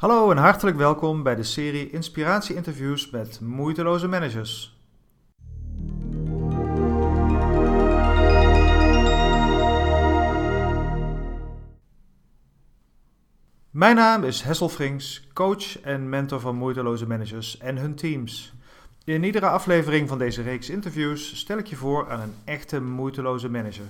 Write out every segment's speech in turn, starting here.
Hallo en hartelijk welkom bij de serie Inspiratie-interviews met moeiteloze managers. Mijn naam is Hessel Frings, coach en mentor van moeiteloze managers en hun teams. In iedere aflevering van deze reeks interviews stel ik je voor aan een echte moeiteloze manager.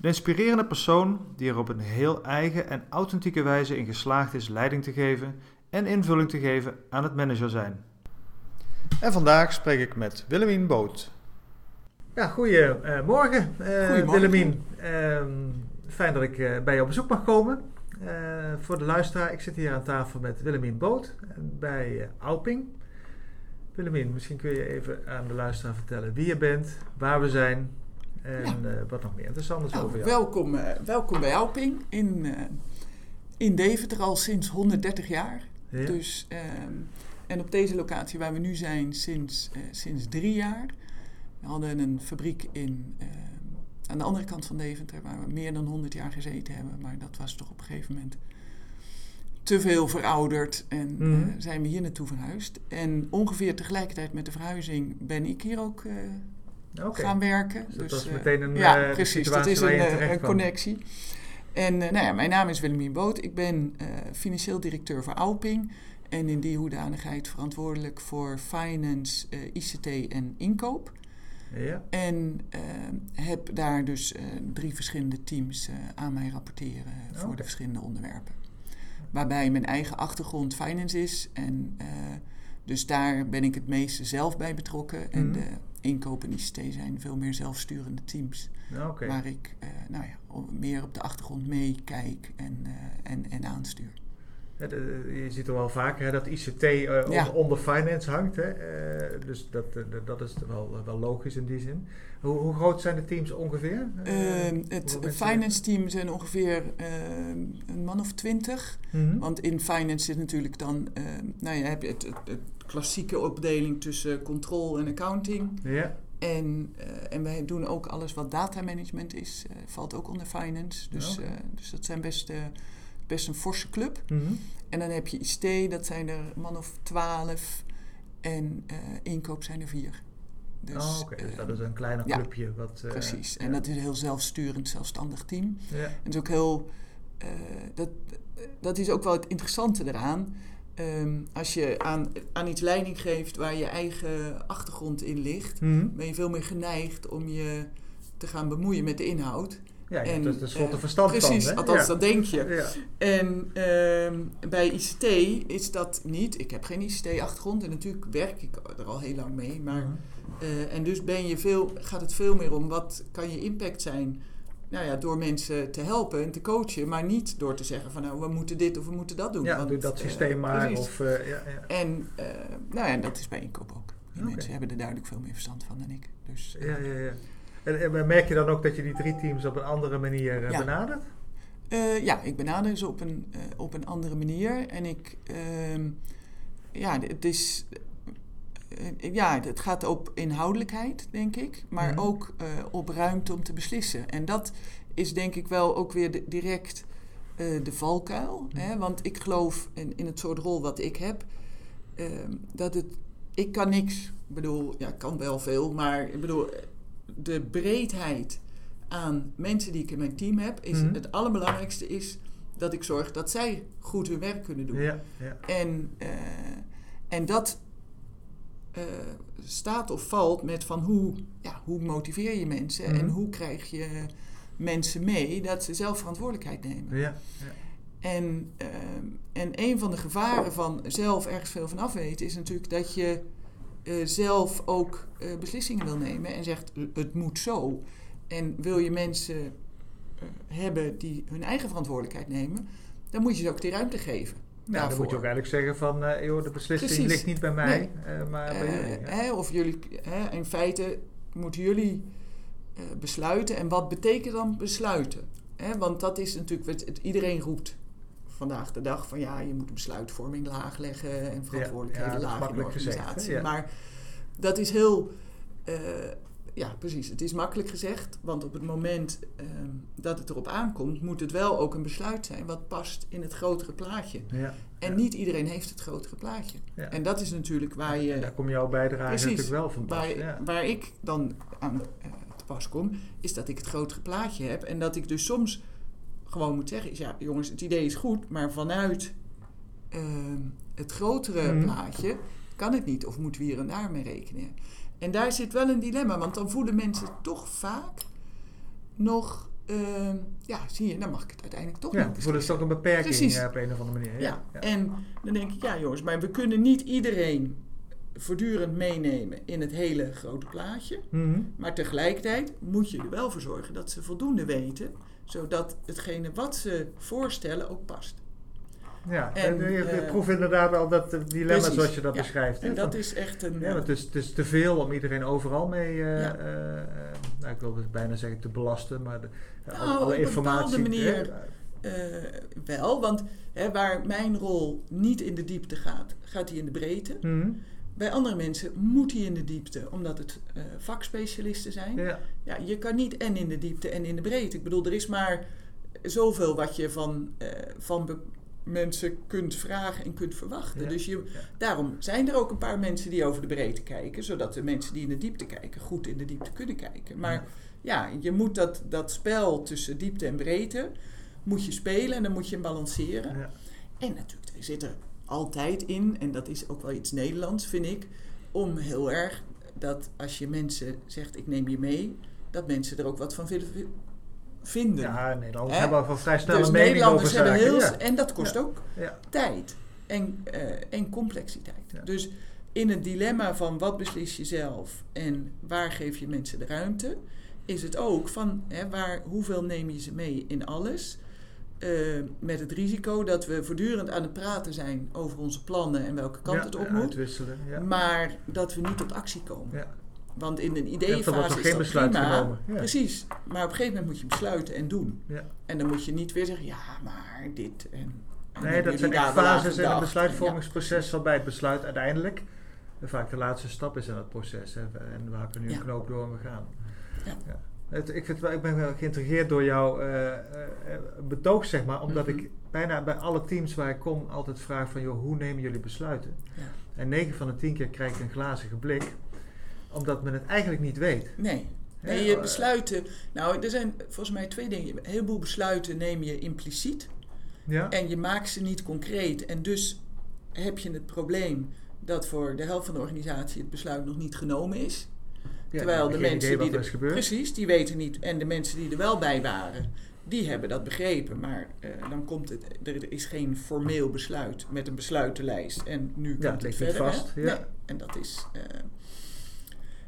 Een inspirerende persoon die er op een heel eigen en authentieke wijze in geslaagd is leiding te geven en invulling te geven aan het manager zijn. En vandaag spreek ik met Willemien Boot. Ja, goedemorgen uh, Willemien. Ehm, fijn dat ik uh, bij je op bezoek mag komen. Uh, voor de luisteraar, ik zit hier aan tafel met Willemien Boot bij Alping. Willemien, misschien kun je even aan de luisteraar vertellen wie je bent, waar we zijn en ja. wat nog meer interessant is nou, over jou. Welkom, welkom bij Alping in, in Deventer al sinds 130 jaar. Dus, ehm, en op deze locatie waar we nu zijn sinds, sinds drie jaar. We hadden een fabriek in, uh, aan de andere kant van Deventer waar we meer dan 100 jaar gezeten hebben. Maar dat was toch op een gegeven moment te veel verouderd en mm. uh, zijn we hier naartoe verhuisd. En ongeveer tegelijkertijd met de verhuizing ben ik hier ook okay. gaan werken. Dus, dus dat is meteen een ja, precies, dat is een, een connectie. En nou ja, mijn naam is Willemien Boot. Ik ben financieel directeur voor Alping. En in die hoedanigheid verantwoordelijk voor finance, ICT en inkoop. Ja. En uh, heb daar dus drie verschillende teams aan mij rapporteren voor de verschillende onderwerpen. Waarbij mijn eigen achtergrond finance is. En dus daar ben ik het meeste zelf bij betrokken. En mhm. de inkoop en ICT zijn veel meer zelfsturende teams. Okay. Waar ik uh, nou ja, meer op de achtergrond meekijk en, uh, en, en aanstuur. Je ziet er wel vaker hè, dat ICT uh, ja. onder finance hangt. Hè? dus dat, dat is wel, wel logisch in die zin. Hoe, hoe groot zijn de teams ongeveer? Ehm, het finance team zijn ongeveer ehm, een man of twintig. Mm -hmm. Want in finance zit natuurlijk dan, ehm, nou ja, heb je het, het, het klassieke opdeling tussen control en accounting. Ja. En, en wij doen ook alles wat data management is, valt ook onder finance. Dus, dus dat zijn best, best een forse club. Mm -hmm. En dan heb je ICT, dat zijn er man of twaalf. En inkoop zijn er vier. Dus, oh, okay. dus dat is een kleiner clubje. wat, precies. En dat is een heel zelfsturend, zelfstandig team. Ja. En dat is ook heel... dat, dat is ook wel het interessante eraan Um, als je aan, aan iets leiding geeft waar je eigen achtergrond in ligt, mm ben je veel meer geneigd om je te gaan bemoeien met de inhoud. Ja, en, dat is uh, verstand precies, van. althans dat denk je. Ja. En um, bij ICT is dat niet. Ik heb geen ICT-achtergrond en natuurlijk werk ik er al heel lang mee. Maar, mm uh, en dus ben je veel, gaat het veel meer om wat kan je impact zijn nou ja, door mensen te helpen en te coachen, maar niet door te zeggen van nou we moeten dit of we moeten dat doen. Ja, want, doe dat eh, systeem maar. Of, uh, ja, ja. En uh, nou ja, dat is bij inkoop ook. Die okay. mensen hebben er duidelijk veel meer verstand van dan ik. Dus, ja, ja, ja. En, en, merk je dan ook dat je die drie teams op een andere manier ja. benadert? ja, ik benader ze op een, op een andere manier. En ik, ehm, ja, het is eh, ja, het gaat op inhoudelijkheid, denk ik, maar mhm. ook op ruimte om te beslissen. En dat is denk ik wel ook weer de, direct de valkuil. Mhm. Hè? Want ik geloof in, in het soort rol wat ik heb, uh, dat het. Ik kan niks. Ik bedoel, ja, ik kan wel veel, maar ik bedoel, de breedheid aan mensen die ik in mijn team heb, is mm het allerbelangrijkste is dat ik zorg dat zij goed hun werk kunnen doen. Ja, ja. En, en dat uh, staat of valt met van hoe, ja, hoe motiveer je mensen en mhm. hoe krijg je mensen mee dat ze zelf verantwoordelijkheid nemen. Ja, ja. En, uh, en een van de gevaren van zelf ergens veel van afweten is natuurlijk dat je uh, zelf ook beslissingen wil nemen en zegt het moet zo. En wil je mensen hebben die hun eigen verantwoordelijkheid nemen, dan moet je ze ook die ruimte geven. Nou, dan moet je ook eigenlijk zeggen van, joh, de beslissing ligt niet bij mij, nee. maar bij jullie. Ja. Hè, of jullie, hè, in feite moeten jullie besluiten. En wat betekent dan besluiten? Hè, want dat is natuurlijk, het, iedereen roept vandaag de dag van ja, je moet besluitvorming laag leggen en verantwoordelijkheden ja, laag in de organisatie. Gezegd, maar dat is heel, ja, precies. Het is makkelijk gezegd, want op het moment ehm, dat het erop aankomt, moet het wel ook een besluit zijn wat past in het grotere plaatje. Ja. En Ja. niet iedereen heeft het grotere plaatje. Ja. En dat is natuurlijk waar je. En daar komt jouw bijdrage Precies. natuurlijk wel van pas. Waar, waar ik dan aan eh, te pas kom, is dat ik het grotere plaatje heb. En dat ik dus soms gewoon moet zeggen: is, ja, jongens, het idee is goed, maar vanuit ehm, het grotere Mhm. plaatje kan het niet. Of moeten we hier en daar mee rekenen? En daar zit wel een dilemma, want dan voelen mensen toch vaak nog. ehm, ja, zie je, dan mag ik het uiteindelijk toch Ja, niet voor is toch een beperking Precies. ja, op een of andere manier. ja. Ja. en dan denk ik, ja jongens, maar we kunnen niet iedereen voortdurend meenemen in het hele grote plaatje. Mhm. Maar tegelijkertijd moet je er wel voor zorgen dat ze voldoende weten, zodat hetgene wat ze voorstellen ook past. Ja, En, en, je eh, proeft inderdaad wel dat eh, dilemma Precies, zoals je dat ja. beschrijft. En dat is echt een. Ja, het is, het is te veel om iedereen overal mee, eh, Ja. eh, eh, nou, ik wil bijna zeggen te belasten, maar de, eh, Nou, alle op een informatie. bepaalde manier. hè, eh, wel, want hè, waar mijn rol niet in de diepte gaat, gaat die in de breedte. mhm. Bij andere mensen moet die in de diepte, omdat het eh, vakspecialisten zijn. Ja, Ja, je kan niet en in de diepte en in de breedte. Ik bedoel, er is maar zoveel wat je van, eh, van mensen kunt vragen en kunt verwachten. Ja, Dus je, ja. daarom zijn er ook een paar mensen die over de breedte kijken, zodat de mensen die in de diepte kijken goed in de diepte kunnen kijken. Maar ja, je moet dat, dat spel tussen diepte en breedte moet je spelen en dan moet je hem balanceren. ja. En natuurlijk, er zit er altijd in, en dat is ook wel iets Nederlands, vind ik, om heel erg dat als je mensen zegt: ik neem je mee, dat mensen er ook wat van willen vi- vinden. ja, Nederlanders Hè? hebben al van vrij snel dus een mening over Nederlanders hebben zaken. heel. ja. En dat kost Ja. ook Ja. tijd en, eh, en complexiteit. Dus in het dilemma van wat beslis je zelf en waar geef je mensen de ruimte, is het ook van hè, waar, hoeveel neem je ze mee in alles. Eh, met het risico dat we voortdurend aan het praten zijn over onze plannen en welke kant Ja, het op ja, moet. Uitwisselen, ja. Maar dat we niet tot actie komen. ja. Want in een Ja, er wordt ideeënfase nog is geen besluit prima. genomen. Ja. Precies. Maar op een gegeven moment moet je besluiten en doen. Ja. En dan moet je niet weer zeggen, ja, maar dit en... en Nee, dat zijn echt fases in gedacht? besluitvormingsproces waarbij het besluit uiteindelijk vaak de laatste stap is in dat proces. Hè, en waar we nu Ja. een knoop door we gaan. Ja. Het, ik, vind, ik ben wel geïntrigeerd door jouw eh, betoog, zeg maar. Omdat Mhm. ik bijna bij alle teams waar ik kom altijd vraag van... joh, hoe nemen jullie besluiten? Ja. En 9 van de 10 keer krijg ik een glazige blik. Omdat men het eigenlijk niet weet. Nee. Nee, je besluiten... Nou, er zijn volgens mij twee dingen. Een heleboel besluiten neem je impliciet. Ja? En je maakt ze niet concreet. En dus heb je het probleem dat voor de helft van de organisatie het besluit nog niet genomen is. Ja, terwijl de geen mensen die er. Precies, die weten niet. En de mensen die er wel bij waren, die hebben dat begrepen. Maar eh, dan komt het, er is geen formeel besluit met een besluitenlijst. En nu komt Ja, het, verder. vast, ja. Nee, en dat is. eh,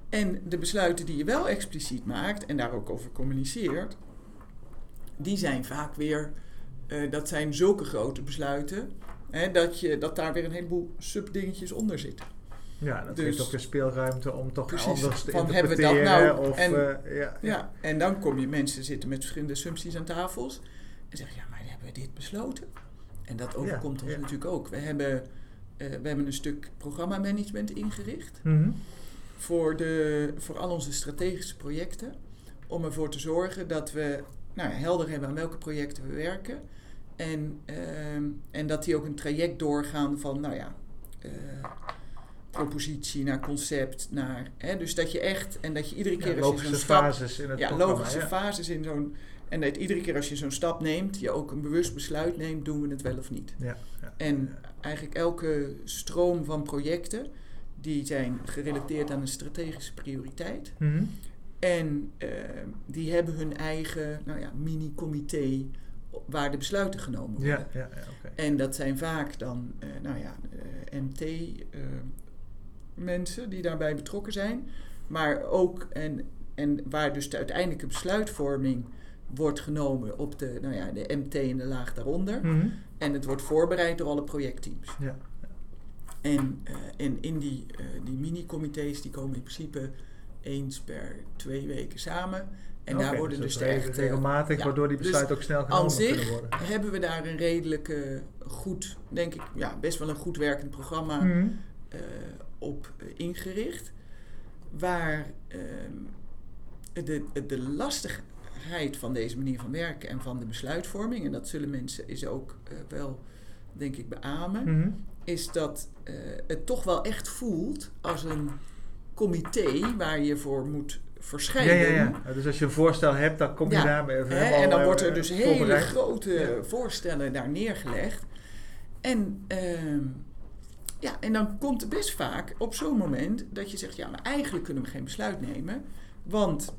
en de besluiten die je wel expliciet maakt en daar ook over communiceert, die zijn vaak weer, eh, dat zijn zulke grote besluiten, hè, dat, je, dat daar weer een heleboel subdingetjes onder zitten. Ja, dat Dus- geeft ook een speelruimte om toch Precies, anders te van hebben we dat nou? Of, En- eh, ja, Ja, en dan kom je mensen zitten met verschillende assumpties aan tafels en zeggen, ja, maar hebben we dit besloten? En dat overkomt ons natuurlijk ook. We hebben, eh, we hebben een stuk programmamanagement ingericht Mhm. voor, de, voor al onze strategische projecten. Om ervoor te zorgen dat we nou, helder hebben aan welke projecten we werken. En, ehm, en dat die ook een traject doorgaan van, nou ja, eh, propositie naar concept, naar... Hè, dus dat je echt, en dat je iedere Ja, keer als je zo'n fases in het Ja, logische ja. fases in zo'n... En dat iedere keer als je zo'n stap neemt, je ook een bewust besluit neemt, doen we het wel of niet. Ja, ja. En eigenlijk elke stroom van projecten, die zijn gerelateerd aan een strategische prioriteit. Mhm. En eh, die hebben hun eigen nou ja, mini-comité waar de besluiten genomen worden. Ja, ja, ja, oké. En dat zijn vaak dan, eh, nou ja, MT-mensen die daarbij betrokken zijn. Maar ook, en, en waar dus de uiteindelijke besluitvorming wordt genomen op de, nou ja, de MT en de laag daaronder. Mhm. En het wordt voorbereid door alle projectteams. Ja. En, eh, en in die, eh, die mini-comité's, die komen in principe eens per twee weken samen. En daar Oké, worden dus echte... regelmatig, ja, waardoor die dus besluiten ook snel Aan genomen zich kunnen worden. hebben we daar een redelijk goed, denk ik, ja, best wel een goed werkend programma eh, op eh, ingericht. Waar, ehm, de, de lastigheid van deze manier van werken en van de besluitvorming, en dat zullen mensen is ook eh, wel, denk ik, beamen, Mhm. is dat eh, het toch wel echt voelt als een comité waar je voor moet Ja, verschijnen. ja, ja. Dus als je een voorstel hebt, dan kom je Ja, daar mee Hè, helemaal, en dan wordt er dus hele grote Ja. voorstellen daar neergelegd. En, ehm, ja, en dan komt het best vaak op zo'n moment dat je zegt: ja, maar eigenlijk kunnen we geen besluit nemen, want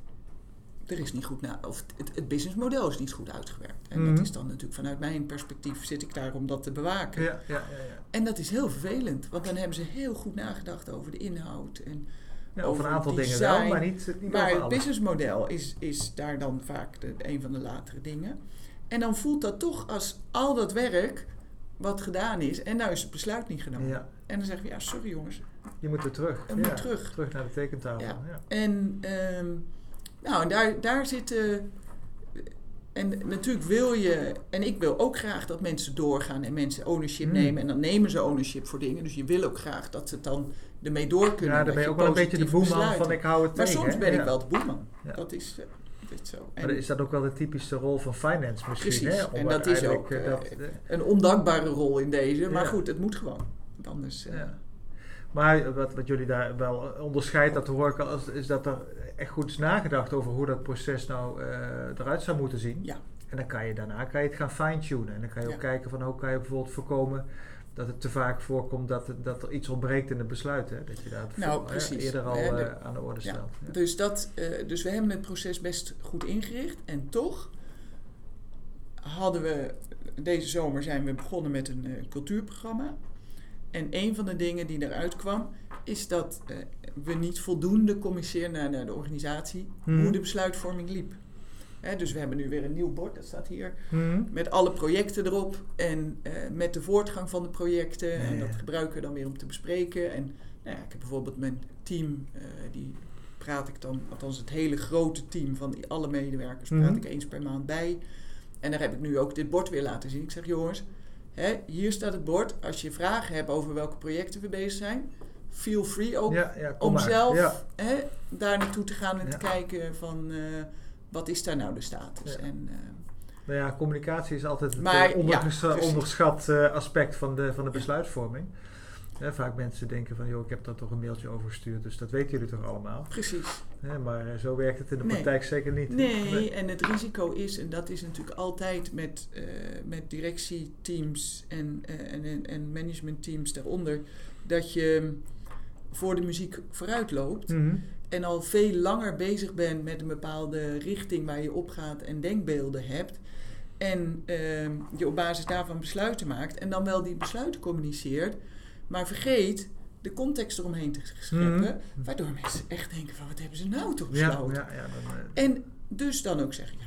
er is niet goed na, of het, het businessmodel is niet goed uitgewerkt. En Mhm. dat is dan natuurlijk vanuit mijn perspectief zit ik daar om dat te bewaken. Ja, ja, ja. ja. En dat is heel vervelend, want dan hebben ze heel goed nagedacht over de inhoud en over een aantal dingen wel, maar niet, niet maar het businessmodel is, is daar dan vaak de, een van de latere dingen. En dan voelt dat toch als al dat werk wat gedaan is en nou is het besluit niet genomen. Ja, En dan zeggen we, ja, sorry jongens, je moet weer terug. het ja. moet terug. Terug naar de tekentafel. Ja. Ja. En, ehm, nou, en daar, daar zitten. En natuurlijk wil je, en ik wil ook graag dat mensen doorgaan en mensen ownership Mm. nemen. En dan nemen ze ownership voor dingen. Dus je wil ook graag dat ze het dan ermee door kunnen. Ja, dan ben je je ook wel een beetje de boeman van ik hou het Maar tegen. soms ben ik wel de boeman. Ja. Dat is, eh, is zo. Maar is dat ook wel de typische rol van finance misschien? Precies. Hè? Om En dat is ook, eh, eh, dat, een ondankbare rol in deze. Maar Ja. goed, het moet gewoon. Want Anders. eh. Maar wat, wat jullie daar wel onderscheidt, dat hoor ik al, is- dat er echt goed is nagedacht over hoe dat proces nou eh, eruit zou moeten zien. Ja. En dan kan je daarna kan je het gaan fine-tunen. En dan kan je ook kijken van hoe kan je bijvoorbeeld voorkomen dat het te vaak voorkomt dat, dat er iets ontbreekt in het besluit. Hè? Dat je dat Nou, voor- eerder al de- eh, aan de orde Ja. stelt. Ja. Dus, dat, eh, dus we hebben het proces best goed ingericht. En toch hadden we deze zomer zijn we begonnen met een eh, cultuurprogramma. En een van de dingen die eruit kwam, is dat eh, we niet voldoende communiceren naar, naar de organisatie Mhm. hoe de besluitvorming liep. Hè, dus we hebben nu weer een nieuw bord, dat staat hier, Mhm. met alle projecten erop en eh, met de voortgang van de projecten. Ja, en dat ja. gebruiken we dan weer om te bespreken. En nou ja, ik heb bijvoorbeeld mijn team, eh, die praat ik dan, althans het hele grote team van alle medewerkers, praat Mhm. ik eens per maand bij. En daar heb ik nu ook dit bord weer laten zien. Ik zeg, jongens, hè, hier staat het bord. Als je vragen hebt over welke projecten we bezig zijn, feel free ook Ja, ja, kom om maar. zelf hè, daar naartoe te gaan en te kijken van eh, wat is daar nou de status. En, eh, Nou ja, communicatie is altijd het Maar, eh, onderschat aspect van de, van de besluitvorming. Vaak mensen denken van, joh, ik heb daar toch een mailtje over gestuurd, dus dat weten jullie toch allemaal. precies. Hè, maar zo werkt het in de Nee. praktijk zeker niet. Nee, en het risico is, en dat is natuurlijk altijd met, eh, met directieteams en, eh, en, en, en managementteams daaronder, dat je voor de muziek vooruit loopt Mhm. en al veel langer bezig bent met een bepaalde richting waar je op gaat en denkbeelden hebt. En ehm, je op basis daarvan besluiten maakt en dan wel die besluiten communiceert, maar vergeet de context eromheen te scheppen, Mhm. waardoor mensen echt denken van wat hebben ze nou toch Ja, besloten? ja, ja, dan, eh, En dus dan ook zeggen, ja,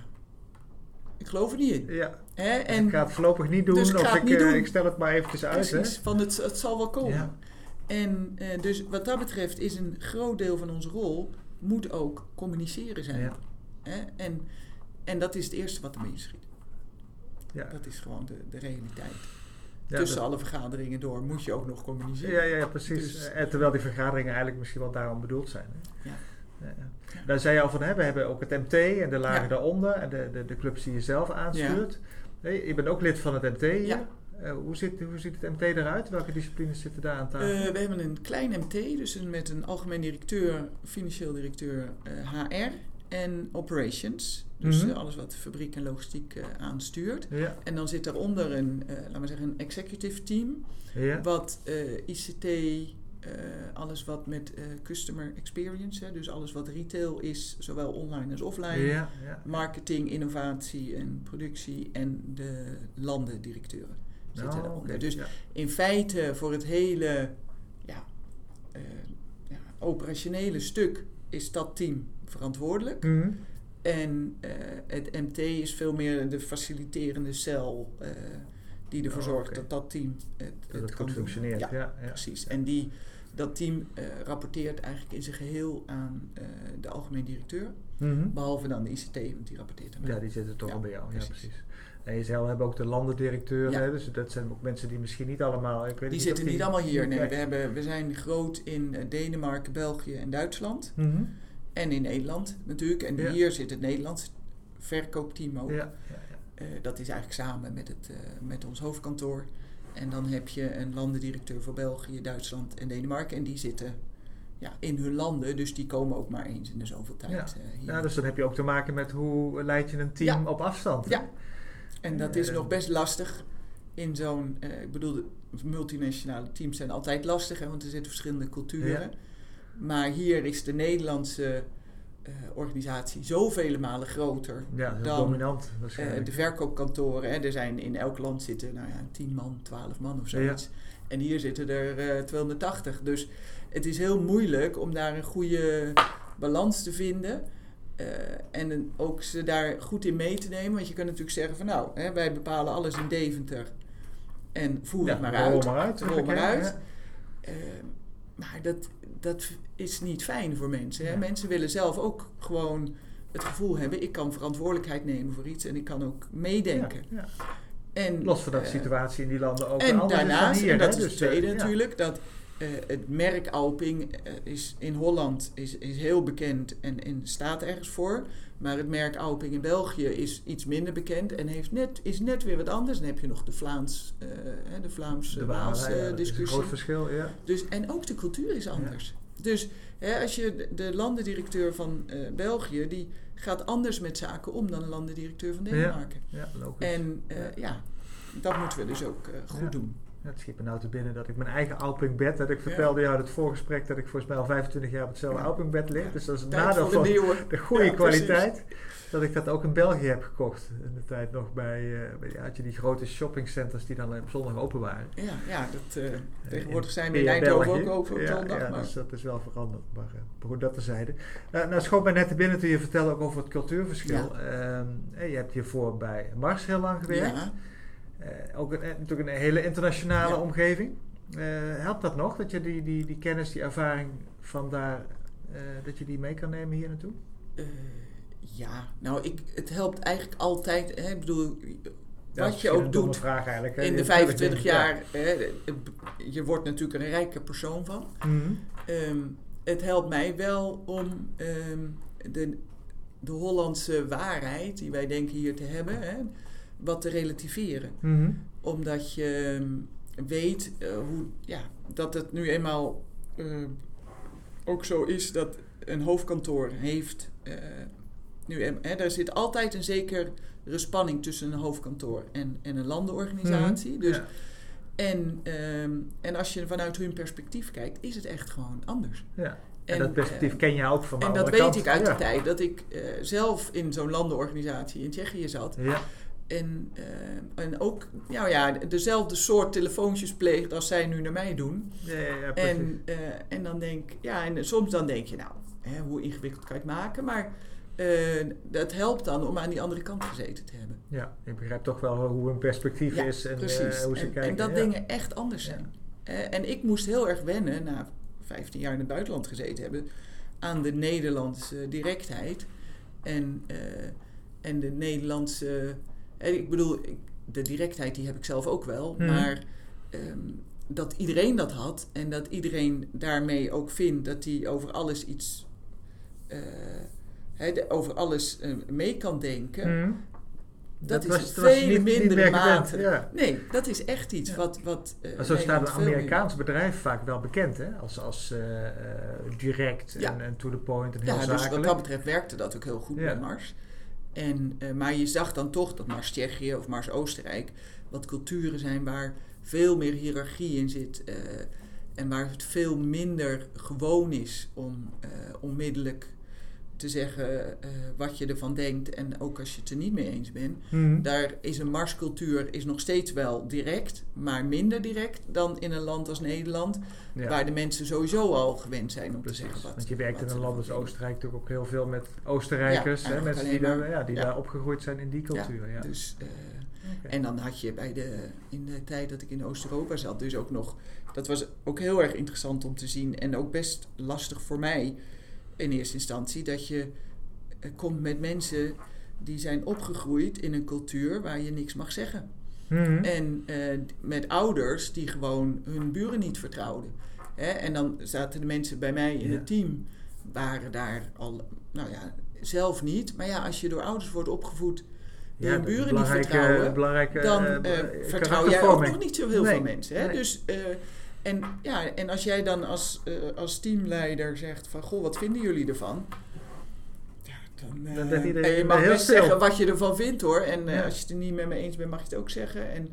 ik geloof er niet in. ja. Hè? Dus En ik ga het voorlopig niet doen, Dus ik of ik, niet eh, doen. ik stel het maar eventjes uit. precies, van het, het zal wel komen. En eh, dus wat dat betreft is een groot deel van onze rol moet ook communiceren zijn. Hè? En, en dat is het eerste wat ermee schiet. Ja. Dat is gewoon de, de realiteit. Ja, Tussen dat- alle vergaderingen door moet je ook nog communiceren. Ja, ja, ja, precies. Dus- en terwijl die vergaderingen eigenlijk misschien wel daarom bedoeld zijn. Hè? Ja. Ja, ja. Daar zei je al van, hè, we hebben ook het MT en de lagen Ja. daaronder en de, de, de clubs die je zelf aanstuurt. Nee, je bent ook lid van het MT hier. Ja. Eh, hoe, ziet, hoe ziet het MT eruit? Welke disciplines zitten daar aan tafel? Eh, we hebben een klein MT, dus een, met een algemeen directeur, financieel directeur eh, HR en operations. Dus Mhm. eh, alles wat fabriek en logistiek eh, aanstuurt. ja, En dan zit daaronder een, eh laten we zeggen, een executive team. ja. Wat ICT, alles wat met customer experience, hè, dus alles wat retail is, zowel online als offline. ja. Marketing, innovatie en productie en de landendirecteuren zitten daaronder. oké, Dus in feite voor het hele ja, ja, operationele stuk is dat team verantwoordelijk. Mhm. En eh, het MT is veel meer de faciliterende cel eh, die ervoor Oh, zorgt dat dat team het, Dat het het kan goed functioneert. Ja, Ja, ja. precies. En die, dat team eh, rapporteert eigenlijk in zijn geheel aan de algemeen directeur. Mhm. Behalve dan de ICT, want die rapporteert aan. Ja, die zitten toch al bij jou. Ja, precies. En je zei al, we hebben ook de landendirecteuren. Hè? Dus dat zijn ook mensen die misschien niet allemaal... Ik weet Die niet zitten niet allemaal hier. Nee, we, hebben, we zijn groot in Denemarken, België en Duitsland. Mhm. En in Nederland natuurlijk. En Ja. hier zit het Nederlands verkoopteam ook. Ja, ja, ja. Eh, dat is eigenlijk samen met, het, eh, met ons hoofdkantoor. En dan heb je een landendirecteur voor België, Duitsland en Denemarken. En die zitten ja, in hun landen, dus die komen ook maar eens in de zoveel tijd Ja. eh, hier. Ja, dus dan heb je ook te maken met hoe leid je een team Ja. op afstand. hè? Ja. En dat is Eh, nog best lastig in zo'n... eh, ik bedoel, multinationale teams zijn altijd lastig, hè, want er zitten verschillende culturen. Maar hier is de Nederlandse eh, organisatie zoveel malen groter Ja, dan dominant eh, de verkoopkantoren. Hè. Er zijn in elk land zitten nou ja, 10 man, 12 man of zoiets. En hier zitten er eh 280. Dus het is heel moeilijk om daar een goede balans te vinden. En ook ze daar goed in mee te nemen. Want je kan natuurlijk zeggen van nou, hè, wij bepalen alles in Deventer. En voer het maar rol uit. maar uit. Rol maar uit. Maar dat, dat is niet fijn voor mensen. Hè? Ja. Mensen willen zelf ook gewoon het gevoel hebben... ik kan verantwoordelijkheid nemen voor iets en ik kan ook meedenken. Ja. En, Los van dat de eh, situatie in die landen ook en daarnaast, hier. en dat hè, is dus, het tweede eh, natuurlijk, dat eh, het merk Alping is in Holland is, is heel bekend en, en staat ergens voor. Maar het merk Alping in België is iets minder bekend en heeft net, is net weer wat anders. Dan heb je nog de Vlaams, hè, de Vlaamse De Waals Walen, ja, dat is een discussie. groot verschil, ja. Dus, en ook de cultuur is anders. Dus hè, als je de, de landendirecteur van eh, België, die gaat anders met zaken om dan een landendirecteur van Ja. Denemarken. Ja, logisch. En eh, ja, dat moeten we dus ook goed Ja. doen. Het schiet me nou te binnen dat ik mijn eigen Alpingbed, dat ik vertelde jou in het voorgesprek dat ik volgens mij al 25 jaar op hetzelfde. Alpingbed lig. Dus dat is een nadeel de van de goede Ja, precies. kwaliteit. Dat ik dat ook in België heb gekocht. In de tijd nog bij, eh, bij had je die grote shoppingcenters die dan op zondag open waren. Ja, ja dat, eh, tegenwoordig zijn we in Eindhoven ook open op ja, zondag. Ja, maar, dus dat is wel veranderd. Maar, eh, goed, dat terzijde. Nou, nou schoot mij net te binnen toen je vertelde ook over het cultuurverschil. Ehm, eh, je hebt hiervoor bij Mars heel lang gewerkt. Eh, ook een, eh, natuurlijk een hele internationale Ja. omgeving. Eh, helpt dat nog, dat je die, die, die kennis, die ervaring van daar, dat je die mee kan nemen hier naartoe? ja, nou, ik, het helpt eigenlijk altijd. Hè, ik bedoel, wat je ook doet vraag in de Je- 25 ja. jaar. Hè, je wordt natuurlijk een rijke persoon van. Mhm. Ehm, het helpt mij wel om ehm, de, de Hollandse waarheid, die wij denken hier te hebben, hè, wat te relativeren. Mhm. Omdat je ehm, weet eh, hoe, ja, dat het nu eenmaal eh, ook zo is dat een hoofdkantoor heeft. eh, nu, hè, er zit altijd een zekere spanning tussen een hoofdkantoor en, en een landenorganisatie. Mhm. Dus, Ja. en, ehm, en als je vanuit hun perspectief kijkt, is het echt gewoon anders. Ja. En, En, dat perspectief ken je ook van En dat weet kant. ik uit ja. de tijd dat ik zelf in zo'n landenorganisatie in Tsjechië zat. Ja. En, eh, en ook nou ja, dezelfde soort telefoontjes pleegt als zij nu naar mij doen. Ja, ja, ja, precies. En, eh, en dan denk ja, en soms dan denk je, nou, hè, hoe ingewikkeld kan je het maken? Maar eh, dat helpt dan om aan die andere kant gezeten te hebben. Ja, ik begrijp toch wel hoe hun perspectief is en hoe ze en, kijken. en dat dingen echt anders zijn. En ik moest heel erg wennen, na 15 jaar in het buitenland gezeten hebben, aan de Nederlandse directheid. En, en de Nederlandse. Ik bedoel, de directheid die heb ik zelf ook wel. Mhm. Maar ehm, dat iedereen dat had en dat iedereen daarmee ook vindt dat hij over alles iets. eh, de- over alles eh, mee kan denken. Mhm. Dat, is was- vele niet- mindere gewend, mate. Ja. Nee, dat is echt iets Ja. wat. wat Maar zo staat een Amerikaans bedrijf vaak wel bekend, hè? Als, als direct Ja. en, en to the point en heel Ja, dus wat zakelijk. dat betreft werkte dat ook heel goed bij Mars. En, eh, maar je zag dan toch dat Mars Tsjechië of Mars Oostenrijk wat culturen zijn waar veel meer hiërarchie in zit. eh, en waar het veel minder gewoon is om eh, onmiddellijk te zeggen eh, wat je ervan denkt. En ook als je het er niet mee eens bent. Mhm. Daar is een Marscultuur is nog steeds wel direct, maar minder direct dan in een land als Nederland. Ja. Waar de mensen sowieso al gewend zijn om te zeggen wat. want je werkt in een land als Oostenrijk natuurlijk ook heel veel met Oostenrijkers, Ja, hè, mensen die, daar, ja, die daar opgegroeid zijn in die cultuur. Ja, Dus, eh. En dan had je bij de, in de tijd dat ik in Oost-Europa zat, dus ook nog. Dat was ook heel erg interessant om te zien en ook best lastig voor mij in eerste instantie. Dat je eh, komt met mensen die zijn opgegroeid in een cultuur waar je niks mag zeggen. Mhm. En eh, met ouders die gewoon hun buren niet vertrouwden. Hè? En dan zaten de mensen bij mij in Ja. het team waren daar al, nou ja, zelf niet. Maar ja, als je door ouders wordt opgevoed die Ja, hun buren niet vertrouwen, dan eh, vertrouw jij ook nog niet zo heel Nee, veel mensen. Hè? nee. Dus, en, ja, en als jij dan als, eh, als teamleider zegt van, goh, wat vinden jullie ervan? Ja, dan, eh, Dan werd iedereen en je mag best zeggen wat je ervan vindt hoor. En eh, Ja. als je het er niet met me eens bent, mag je het ook zeggen. En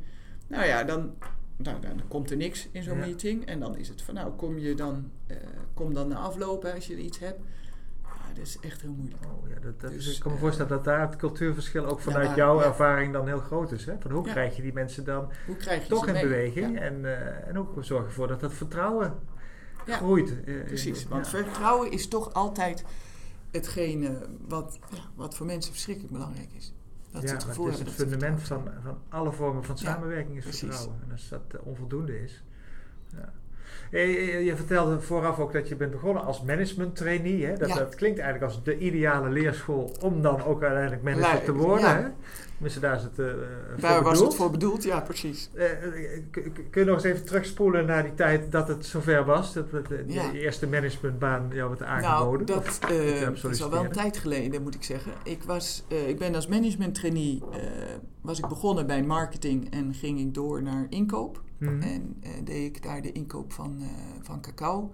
nou ja, dan, nou, dan komt er niks in zo'n Ja. meeting. En dan is het van, nou, kom je dan, eh, kom dan na aflopen als je iets hebt. Dat is echt heel moeilijk. Oh, ja, dat, dat Dus, is, ik kan me eh, voorstellen dat daar het cultuurverschil ook vanuit Ja, jouw ja. ervaring dan heel groot is. Hè? Van hoe krijg je die mensen dan Hoe je toch in mee? beweging en, eh, en ook zorg ervoor dat dat vertrouwen groeit. eh, Precies, in- want vertrouwen is toch altijd hetgene wat, wat voor mensen verschrikkelijk belangrijk is. Dat ja, het gevoel het is het fundament van, van alle vormen van samenwerking is vertrouwen. En als dat onvoldoende is. Ja. Hey, je, je vertelde vooraf ook dat je bent begonnen als management trainee. Hè? Dat, Ja. dat klinkt eigenlijk als de ideale leerschool om dan ook uiteindelijk manager te worden. ja. Hè? Tenminste, daar is het eh, voor Daar was bedoeld. het voor bedoeld, ja, precies. Eh, k- kun je nog eens even terugspoelen naar die tijd dat het zover was? Dat eh, Ja. de eerste managementbaan jou werd Nou, aangeboden? dat, Of eh, dat is al wel een tijd geleden, moet ik zeggen. Ik, was, eh, ik ben als management trainee eh, was ik begonnen bij marketing en ging ik door naar inkoop. Mhm. En eh, deed ik daar de inkoop van, eh, van cacao.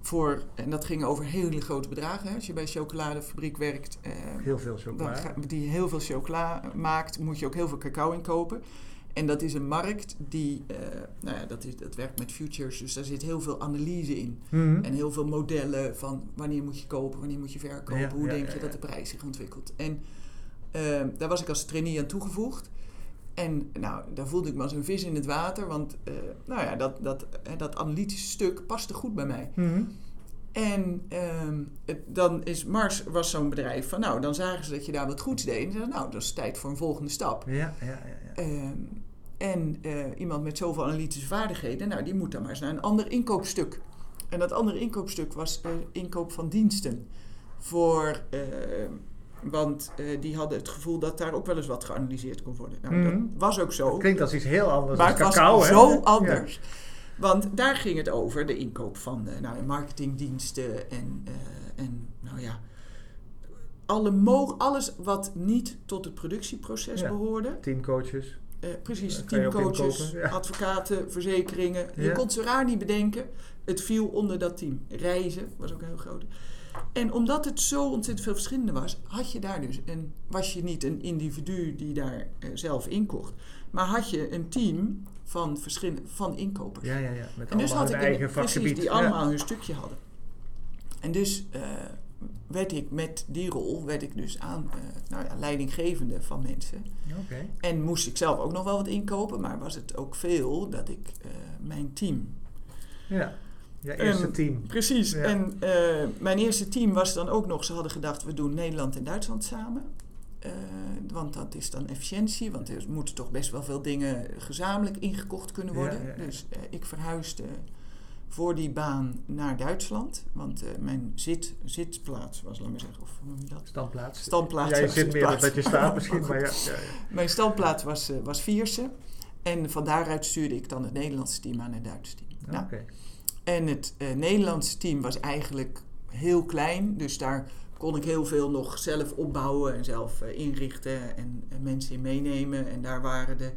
Voor, en dat ging over hele grote bedragen. Hè. Als je bij een chocoladefabriek werkt, eh, Heel veel chocola. ga- die heel veel chocola maakt, moet je ook heel veel cacao inkopen. En dat is een markt die, nou ja, dat, is, dat werkt met futures, dus daar zit heel veel analyse in. Mhm. En heel veel modellen van wanneer moet je kopen, wanneer moet je verkopen, Ja, hoe ja, denk ja, je dat de prijs zich ontwikkelt. En eh, daar was ik als trainee aan toegevoegd. En nou, daar voelde ik me als een vis in het water, want eh, nou ja, dat, dat, dat analytische stuk paste goed bij mij. Mhm. En ehm, het- dan is Mars was zo'n bedrijf van, nou, dan zagen ze dat je daar wat goeds deed. En zeiden, nou, dat is tijd voor een volgende stap. Ja, ja, ja. ja. Ehm, en eh, iemand met zoveel analytische vaardigheden, nou, die moet dan maar eens naar een ander inkoopstuk. En dat andere inkoopstuk was eh, inkoop van diensten. Voor, eh, want eh, die hadden het gevoel dat daar ook wel eens wat geanalyseerd kon worden. Nou, dat was ook zo. Klinkt als iets heel anders Maar dan het cacao, was hè? zo Ja. anders. Want daar ging het over, de inkoop van eh, nou, marketingdiensten en, eh, en nou ja, alle mo- alles wat niet tot het productieproces Ja. behoorde. Teamcoaches. Precies, teamcoaches, ja. advocaten, verzekeringen. Je kon ze raar niet bedenken. Het viel onder dat team. Reizen was ook een heel groot. En omdat het zo ontzettend veel verschillende was, had je daar dus een, was je niet een individu die daar eh, zelf inkocht, maar had je een team van, verschillende, van inkopers. Ja, ja, ja. Met En dus allemaal had hun ik een, eigen precies, vakgebied. die Ja. allemaal hun stukje hadden. En dus eh, werd ik met die rol, werd ik dus aan, eh, nou ja, leidinggevende van mensen. Oké. En moest ik zelf ook nog wel wat inkopen, maar was het ook veel dat ik mijn team. Ja. Ja, eerste team. Precies. Ja. En eh, mijn eerste team was dan ook nog, ze hadden gedacht, we doen Nederland en Duitsland samen. Eh, want dat is dan efficiëntie, want er moeten toch best wel veel dingen gezamenlijk ingekocht kunnen worden. ja, ja. Dus eh, ik verhuisde voor die baan naar Duitsland. Want mijn zit, zitplaats was, laat maar zeggen, of hoe noem je dat? Standplaats. Standplaats, Ja, je zit meer dat je staat misschien, maar ja. ja, ja. Mijn standplaats was, was Vierse. En van daaruit stuurde ik dan het Nederlandse team aan het Duitse team. Nou, Oké. En het eh, Nederlandse team was eigenlijk heel klein. Dus daar kon ik heel veel nog zelf opbouwen en zelf eh, inrichten en, en mensen in meenemen. En daar waren de,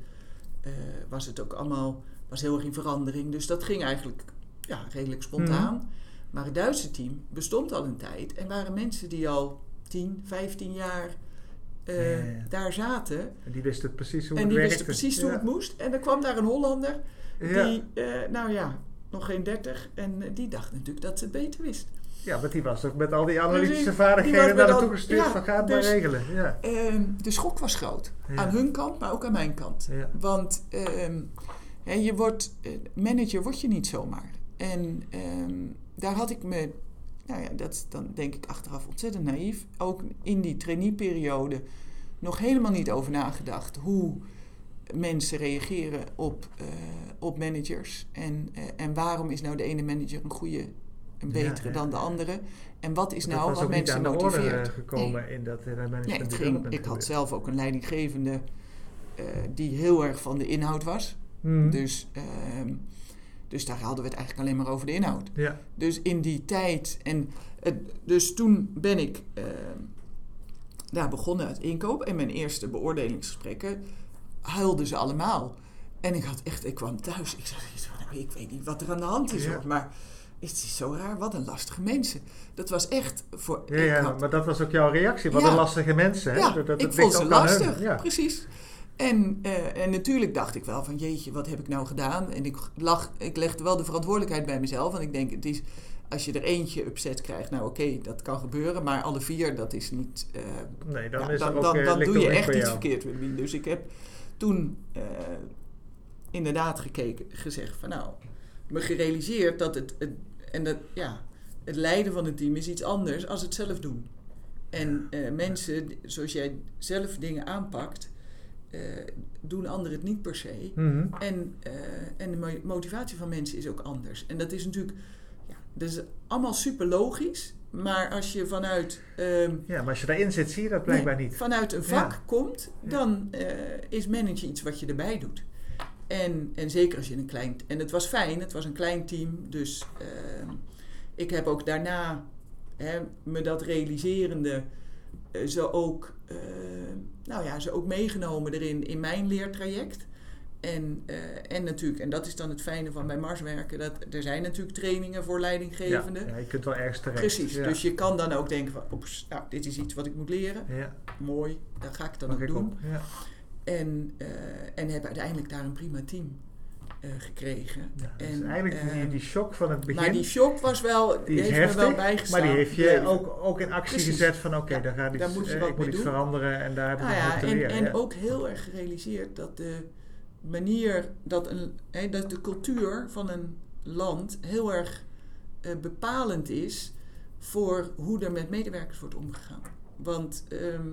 eh, was het ook allemaal was heel erg in verandering. Dus dat ging eigenlijk ja, redelijk spontaan. Mhm. Maar het Duitse team bestond al een tijd. En waren mensen die al 10, 15 jaar Ja, ja, ja. daar zaten. En die wisten precies hoe En het die werkte. wisten precies hoe het moest. En er kwam daar een Hollander die, nou ja, nog geen 30. En eh, die dacht natuurlijk dat ze het beter wist. ja, want die was toch met al die analytische Precies. Die vaardigheden naar naartoe gestuurd ja, van ga het dus- maar regelen. Ja. Ehm, de schok was groot. Ja. Aan hun kant, maar ook aan mijn kant. Want ehm, je wordt, eh, manager word je niet zomaar. En ehm, daar had ik me, nou ja, dat is dan denk ik achteraf ontzettend naïef, ook in die traineeperiode nog helemaal niet over nagedacht hoe mensen reageren op, eh, op managers. En, eh, en waarom is nou de ene manager een goede, een betere ja, dan de andere? En wat is dat nou was wat niet mensen aan de orde motiveert? eh, gekomen in dat management Nee, het ging, ik had gebeurt. zelf ook een leidinggevende die heel erg van de inhoud was. Mhm. Dus ehm, Dus daar hadden we het eigenlijk alleen maar over de inhoud. Ja. Dus in die tijd. En dus toen ben ik eh, daar begonnen uit inkoop. En mijn eerste beoordelingsgesprekken huilden ze allemaal. En ik had echt, ik kwam thuis. Ik zei, nou, ik weet niet wat er aan de hand is. Ja. hoor, Maar het is zo raar. Wat een lastige mensen. Dat was echt voor. Ja, ik ja, had- maar dat was ook jouw reactie. Wat Ja. een lastige mensen. Hè? ja, dat, dat, ik vond ze lastig, precies. En, eh, en natuurlijk dacht ik wel van jeetje, wat heb ik nou gedaan? En ik, lag, ik legde wel de verantwoordelijkheid bij mezelf. Want ik denk, het is, als je er eentje upset krijgt, nou oké, dat kan gebeuren. Maar alle vier, dat is niet... eh, Nee, dan is dan, er ook, dan, eh, dan doe je echt iets jou. verkeerd, Wim. Dus ik heb toen eh, inderdaad gekeken, gezegd van nou, me gerealiseerd dat het, het, en dat, ja, het leiden van het team is iets anders als het zelf doen. En eh, mensen, zoals jij zelf dingen aanpakt, eh, doen anderen het niet per se. Mhm. En, en de mo- motivatie van mensen is ook anders. En dat is natuurlijk, ja, dat is allemaal super logisch. Maar als je vanuit ehm, Ja, maar als je daarin zit, zie je dat blijkbaar Nee, niet. Vanuit een vak Ja. komt, dan eh, is managen iets wat je erbij doet. En, en zeker als je een klein... En het was fijn, het was een klein team. Dus ehm, ik heb ook daarna hè, me dat realiserende... eh, ze, ook, eh, nou ja, ze ook meegenomen erin in mijn leertraject. En, eh, en natuurlijk, en dat is dan het fijne van bij Mars werken... Dat, er zijn natuurlijk trainingen voor leidinggevenden. ja, je kunt wel ergens terecht. Precies, Ja. dus je kan dan ook denken van... Oeps, nou, dit is iets wat ik moet leren Ja, mooi, dat ga ik dan mag ook ik doen. En, eh, en heb uiteindelijk daar een prima team eh, gekregen. Ja, dus en, eigenlijk die, eh, die shock van het begin, maar die shock was wel, die heeft heftig, me wel bijgestaan. maar die heeft je ook, ook in actie Precies. gezet van oké, Ja, daar gaat iets, daar moet je eh, wat ik moet iets veranderen en daar heb ik Nou ja, wat te en, leren. en ook heel erg gerealiseerd dat de manier, dat, een, hè, dat de cultuur van een land heel erg eh, bepalend is voor hoe er met medewerkers wordt omgegaan. Want ehm,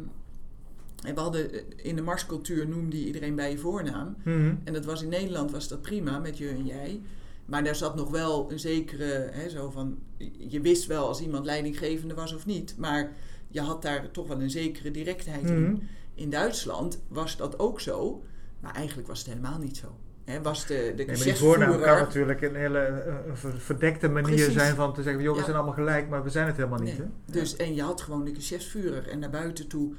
we hadden eh, in de marscultuur noemde je iedereen bij je voornaam. Mhm. En dat was in Nederland was dat prima met je en jij. Maar daar zat nog wel een zekere, hè, zo van, je wist wel als iemand leidinggevende was of niet. Maar je had daar toch wel een zekere directheid Mhm. in. In Duitsland was dat ook zo, maar eigenlijk was het helemaal niet zo. Hè, was de, de Nee, maar die voornaam kan natuurlijk een hele een verdekte manier Precies. zijn van te zeggen, joh, we Ja. zijn allemaal gelijk, maar we zijn het helemaal niet. Nee. Hè? Dus, en je had gewoon de geschäftsführer. En naar buiten toe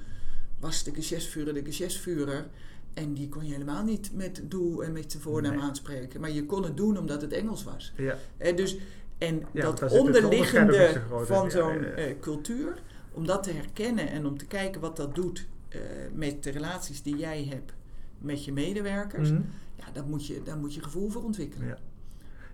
was de geschäftsführer de geschäftsführer. En die kon je helemaal niet met doe en met zijn voornaam Nee. aanspreken. Maar je kon het doen omdat het Engels was. Ja. Eh, dus, en Ja, dat onderliggende zo van zo'n ja, ja. eh, cultuur, om dat te herkennen en om te kijken wat dat doet eh, met de relaties die jij hebt met je medewerkers, Mhm. ja, dat moet je, daar moet je gevoel voor ontwikkelen. Ja.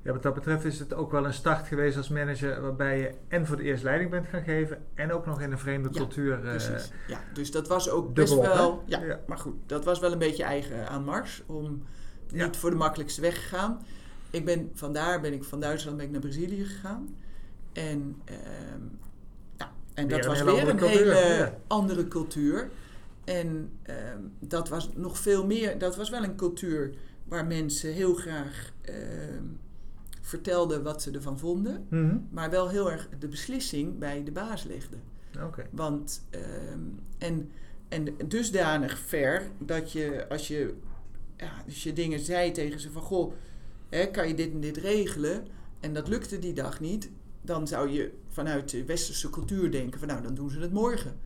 ja, wat dat betreft is het ook wel een start geweest als manager waarbij je en voor de eerst leiding bent gaan geven en ook nog in een vreemde Ja, cultuur. eh. Ja, dus dat was ook best wel. Ja, Ja. maar goed, dat was wel een beetje eigen aan Mars. Om Ja. niet voor de makkelijkste weg gegaan. Ik ben vandaar ben ik van Duitsland ben ik naar Brazilië gegaan. En, ehm, ja, en Weer dat was weer een cultuur, hele andere cultuur. En ehm, dat was nog veel meer. Dat was wel een cultuur waar mensen heel graag ehm, vertelden wat ze ervan vonden. mhm. Maar wel heel erg de beslissing bij de baas legden. Oké. Want, ehm, en, en dusdanig ver dat je als je, ja, als je dingen zei tegen ze van goh, hè, kan je dit en dit regelen? En dat lukte die dag niet, dan zou je vanuit de westerse cultuur denken van nou, dan doen ze het morgen.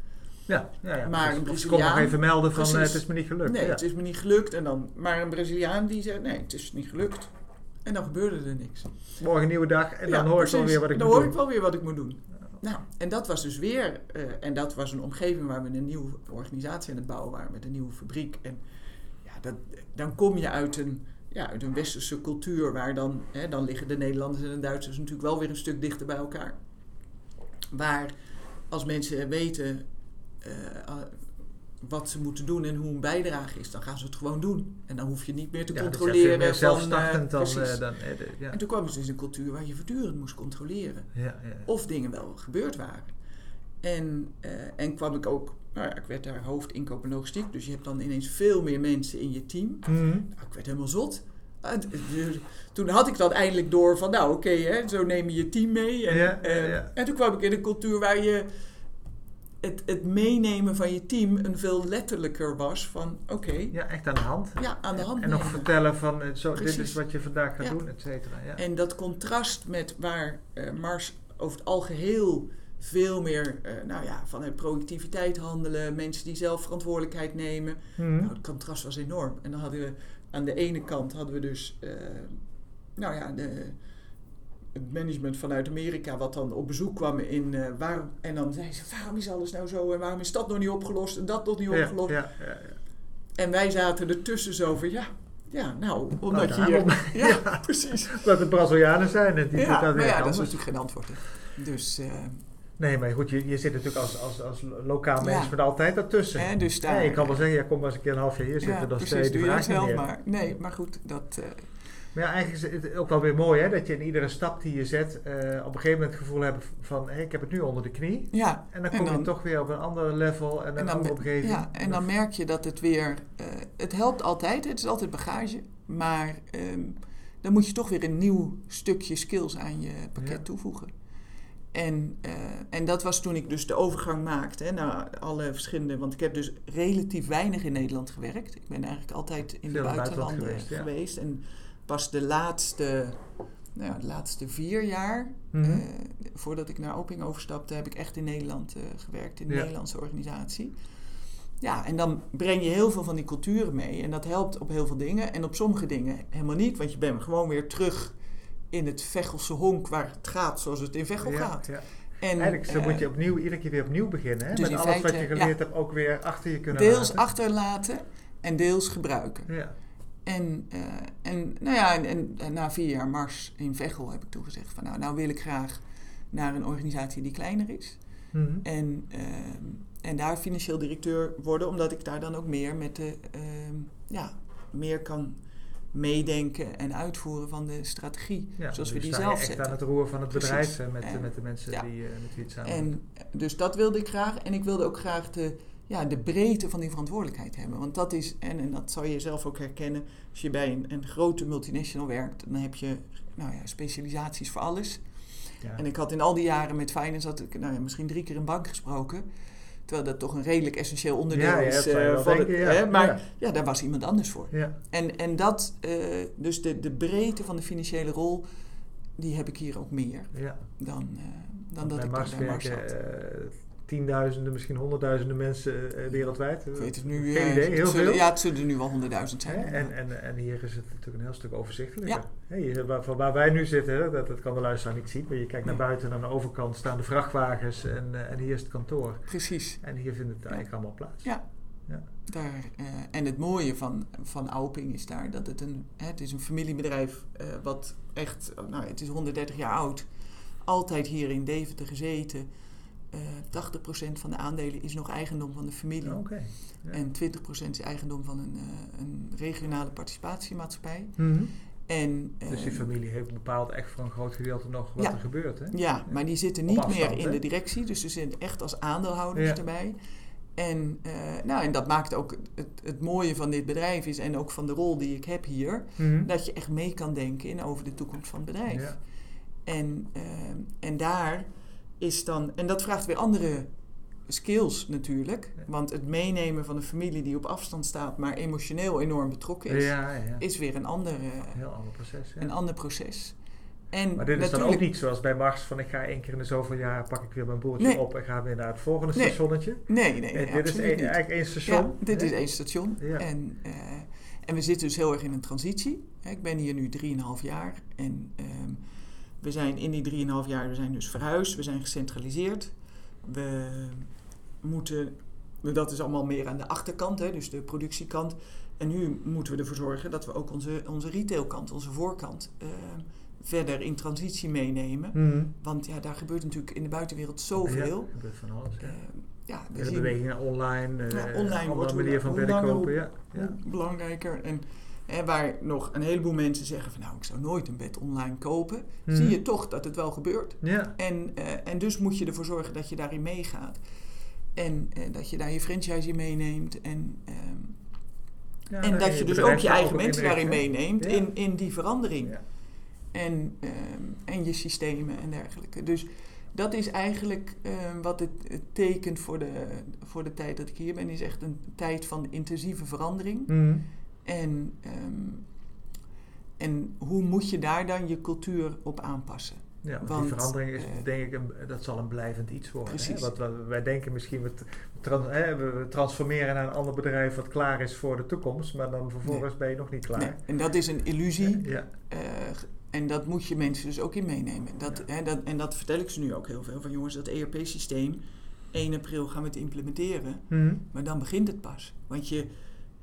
Ja, ja, ja. Maar Dus- een ze kon nog Braziliaan- even melden van eh, Precies. het is me niet gelukt. nee, ja. het is me niet gelukt. En dan, maar een Braziliaan die zei nee, het is niet gelukt. En dan gebeurde er niks. Morgen een nieuwe dag en dan hoor ik wel weer wat ik Dan moet hoor doen. ik wel weer wat ik moet doen. Nou, en dat was dus weer, eh, en dat was een omgeving waar we een nieuwe organisatie aan het bouwen waren met een nieuwe fabriek. En ja, dat, dan kom je uit een, ja, uit een westerse cultuur waar dan, hè, dan liggen de Nederlanders en de Duitsers natuurlijk wel weer een stuk dichter bij elkaar. Waar als mensen weten eh, ah, wat ze moeten doen en hoe een bijdrage is, dan gaan ze het gewoon doen. En dan hoef je niet meer te Ja, dus controleren. meer van, zelfstartend eh, dan, precies. eh, dan eh, de- ja. En toen kwam ze dus in een cultuur waar je voortdurend moest controleren Ja, of dingen wel gebeurd waren. En, en kwam ik ook, nou ja, ik werd daar hoofd inkoop en logistiek, dus je hebt dan ineens veel meer mensen in je team. Mhm. Nou, ik werd helemaal zot. Ah, d- d- Toen had ik dat eindelijk door van, nou oké, zo neem je je team mee. En, ja. en toen kwam ik in een cultuur waar je het, het meenemen van je team een veel letterlijker was van oké, Ja, echt aan de hand. ja, aan de hand En nog vertellen van, eh, zo, dit is wat je vandaag gaat Ja. doen, et cetera. Ja. En dat contrast met waar eh, Mars over het algeheel veel meer eh, nou ja, vanuit productiviteit handelen, mensen die zelf verantwoordelijkheid nemen. Mhm. Nou, het contrast was enorm. En dan hadden we aan de ene kant hadden we dus nou ja, de, het management vanuit Amerika, wat dan op bezoek kwam in eh, waarom. En dan zei ze: waarom is alles nou zo en waarom is dat nog niet opgelost en dat nog niet ja, opgelost? ja, ja, ja. En wij zaten ertussen zo van ja. Ja, nou, omdat Nou, je. Ja, precies. Dat het Brazilianen zijn en die Ja, dat maar ja, dat is natuurlijk geen antwoord. hè. Dus, eh, Nee, maar goed, je, je zit natuurlijk als, als, als lokaal Ja. management altijd daartussen. hè, dus daar... Ja, je kan wel zeggen, ja, kom maar eens een keer een half jaar hier zitten, ja, dan precies, je de doe je dat zelf meer. maar. Nee, maar goed, dat... eh, Maar ja, eigenlijk is het ook wel weer mooi, hè, dat je in iedere stap die je zet, eh, op een gegeven moment het gevoel hebt van, hé, ik heb het nu onder de knie. ja, En dan En kom je toch weer op een ander level en een en dan, andere omgeving. ja, en dan merk je dat het weer... eh, het helpt altijd, het is altijd bagage. Maar ehm, dan moet je toch weer een nieuw stukje skills aan je pakket Ja. toevoegen. En, eh, en dat was toen ik dus de overgang maakte hè, naar alle verschillende... Want ik heb dus relatief weinig in Nederland gewerkt. Ik ben eigenlijk altijd in Veel de het buitenland buitenlanden geweest, geweest. ja. En pas de laatste, nou ja, de laatste vier jaar... Mhm. eh, voordat ik naar Oping overstapte, heb ik echt in Nederland eh, gewerkt, in Ja. Nederlandse organisatie. Ja, en dan breng je heel veel van die culturen mee. En dat helpt op heel veel dingen. En op sommige dingen helemaal niet. Want je bent gewoon weer terug in het Vechelse honk waar het gaat zoals het in Vechel Ja, gaat. ja. En, Eigenlijk zo eh, moet je opnieuw, iedere keer weer opnieuw beginnen. Hè? dus Met alles wat je geleerd hebt ook weer achter je kunnen deels laten. achterlaten en deels gebruiken. Ja. En, eh, en, nou ja, en, en, en na vier jaar Mars in Vechel heb ik toen gezegd van nou, nou wil ik graag naar een organisatie die kleiner is. Mhm. En, ehm, en daar financieel directeur worden, omdat ik daar dan ook meer met de ehm, ja, meer kan meedenken en uitvoeren van de strategie. Ja, zoals dus we die zelf echt zetten. aan het roer van het bedrijf eh, met, En- met de mensen ja. die, eh, met wie het samen En dus dat wilde ik graag. En ik wilde ook graag de, ja, de breedte van die verantwoordelijkheid hebben. Want dat is, en, en dat zal je zelf ook herkennen, als je bij een, een grote multinational werkt, dan heb je nou ja, specialisaties voor alles. ja. En ik had in al die jaren met finance, had ik nou ja, misschien drie keer een bank gesproken. Terwijl dat toch een redelijk essentieel onderdeel Ja, is. zou eh, van denken, het, ja. hè, maar Ja. daar was iemand anders voor. ja. En, en dat, eh, dus de, de breedte van de financiële rol, die heb ik hier ook meer dan, eh, dan dat ik daar bij Mars had. Eh, tienduizenden, misschien honderdduizenden mensen eh, wereldwijd. Ik weet het nu. Geen eh, idee, heel zullen- veel. Ja, het zullen er nu wel honderdduizend Hè? zijn. En, en, en hier is het natuurlijk een heel stuk overzichtelijker. Ja. Hè, hier, waar, van waar wij nu zitten, dat, dat kan de luisteraar niet zien, maar je kijkt naar Nee. buiten, aan de overkant staan de vrachtwagens en, eh, en hier is het kantoor. Precies. En hier vindt het eigenlijk allemaal plaats. Ja. Ja. Daar, eh, en het mooie van, van Auping is daar dat het een, het is een familiebedrijf eh, wat echt, nou het is 130 jaar oud, altijd hier in Deventer gezeten. Eh 80% van de aandelen is nog eigendom van de familie. Ja. En 20% is eigendom van een, eh, een regionale participatiemaatschappij. Mhm. En, Dus die eh, familie heeft bepaald echt voor een groot gedeelte nog wat Ja. er gebeurt. Hè? Ja, maar die zitten niet afstand, meer in hè? de directie, dus ze zitten echt als aandeelhouders Ja. erbij. En, eh, nou, en dat maakt ook het, het mooie van dit bedrijf is, en ook van de rol die ik heb hier, Mhm. dat je echt mee kan denken in over de toekomst van het bedrijf. Ja. En, eh, en daar is dan, en dat vraagt weer andere skills natuurlijk, Ja. want het meenemen van een familie die op afstand staat, maar emotioneel enorm betrokken is, Ja, ja. is weer een ander, eh, Een heel ander proces. Een ander proces. En Maar dit is dan ook niet zoals bij Mars van ik ga één keer in de zoveel jaar pak ik weer mijn boertje Nee. op en ga weer naar het volgende Nee. stationnetje. Nee, nee, nee, Nee, dit is niet. eigenlijk één station. Dit is één station. En, eh, en we zitten dus heel erg in een transitie. Ik ben hier nu 3,5 jaar. En ehm, we zijn in die 3,5 jaar we zijn dus verhuisd. We zijn gecentraliseerd. We moeten, dat is allemaal meer aan de achterkant, hè, dus de productiekant. En nu moeten we ervoor zorgen dat we ook onze, onze retailkant, onze voorkant, ehm, verder in transitie meenemen. Mhm. Want ja, daar gebeurt natuurlijk in de buitenwereld zoveel. Ja, gebeurt van alles. Ja. Ja, we de zien beweging naar online, eh, Ja, online wordt manier van verkopen. hoe- Ja. Ja. hoe belangrijker. En hè, waar nog een heleboel mensen zeggen van nou, ik zou nooit een bed online kopen, Mhm. zie je toch dat het wel gebeurt. Ja. En, eh, en dus moet je ervoor zorgen dat je daarin meegaat. En eh, dat je daar je franchise in meeneemt. En, ehm, Ja, en dat je dus ook je eigen mensen daarin meeneemt Ja. in, in die verandering. Ja. En, ehm, en je systemen en dergelijke. Dus dat is eigenlijk eh, wat het, het tekent voor de, voor de tijd dat ik hier ben. is echt een tijd van intensieve verandering. Mhm. En, ehm, en hoe moet je daar dan je cultuur op aanpassen? Ja, want, Want, die verandering is eh, denk ik, een, dat zal een blijvend iets worden. Precies. Wij denken misschien, we, hè, we transformeren naar een ander bedrijf wat klaar is voor de toekomst, maar dan vervolgens ben je nog niet klaar. Nee, en dat is een illusie. Ja, eh, en dat moet je mensen dus ook in meenemen. Dat, Ja. hè, dat, en dat vertel ik ze nu ook heel veel. Van jongens, dat ERP-systeem, 1 april gaan we het implementeren. Mhm. Maar dan begint het pas. Want je,